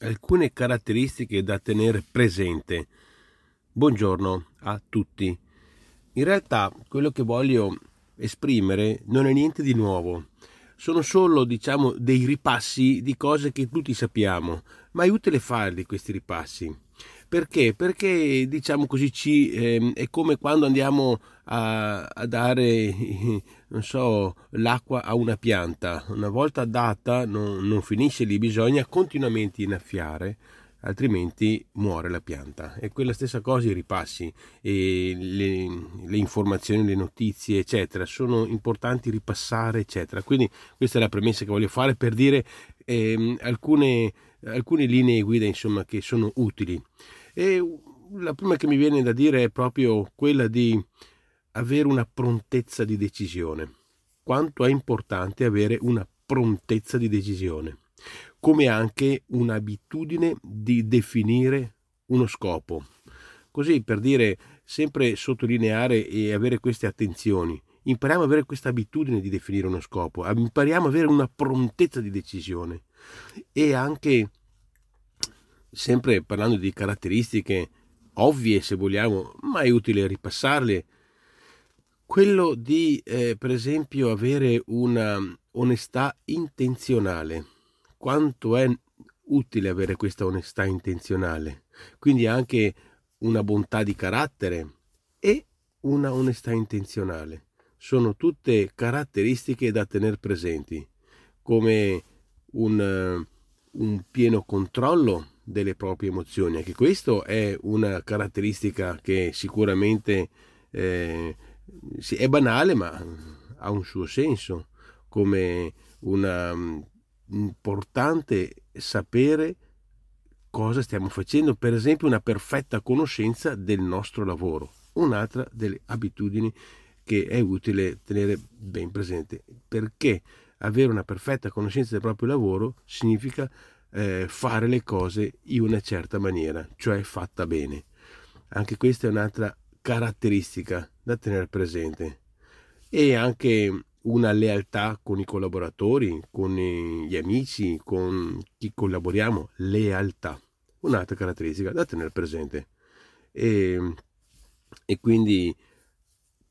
alcune caratteristiche da tenere presente. Buongiorno a tutti. In realtà quello che voglio esprimere non è niente di nuovo, sono solo diciamo dei ripassi di cose che tutti sappiamo, ma è utile farli questi ripassi. Perché? Perché diciamo così ci, eh, è come quando andiamo a, a dare so, l'acqua a una pianta. Una volta data non, non finisce lì, bisogna continuamente innaffiare altrimenti muore la pianta. E quella stessa cosa i ripassi, e le, le, informazioni, le notizie, eccetera, sono importanti ripassare, eccetera. Quindi questa è la premessa che voglio fare per dire eh, alcune, alcune linee guida insomma, che sono utili. E la prima che mi viene da dire è proprio quella di avere una prontezza di decisione. Quanto è importante avere una prontezza di decisione, come anche un'abitudine di definire uno scopo. Così per dire, sempre sottolineare e avere queste attenzioni. Impariamo ad avere questa abitudine di definire uno scopo, impariamo ad avere una prontezza di decisione e anche sempre parlando di caratteristiche ovvie se vogliamo, ma è utile ripassarle, quello di eh, per esempio avere una onestà intenzionale. Quanto è utile avere questa onestà intenzionale? Quindi anche una bontà di carattere e una onestà intenzionale. Sono tutte caratteristiche da tenere presenti, come un, un pieno controllo delle proprie emozioni. Anche questo è una caratteristica che sicuramente eh, è banale, ma ha un suo senso, come una mm, importante sapere cosa stiamo facendo, per esempio una perfetta conoscenza del nostro lavoro, un'altra delle abitudini che è utile tenere ben presente, perché avere una perfetta conoscenza del proprio lavoro significa eh, fare le cose in una certa maniera, cioè fatta bene. Anche questa è un'altra caratteristica da tenere presente. E anche una lealtà con i collaboratori, con gli amici, con chi collaboriamo, lealtà, un'altra caratteristica da tenere presente. E, e quindi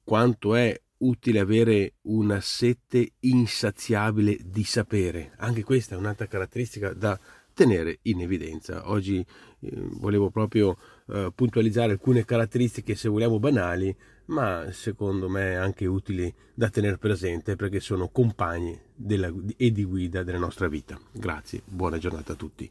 quanto è utile avere una sete insaziabile di sapere. Anche questa è un'altra caratteristica da tenere in evidenza. Oggi eh, volevo proprio eh, puntualizzare alcune caratteristiche, se vogliamo, banali, ma secondo me anche utili da tenere presente perché sono compagni della, e di guida della nostra vita. Grazie, buona giornata a tutti.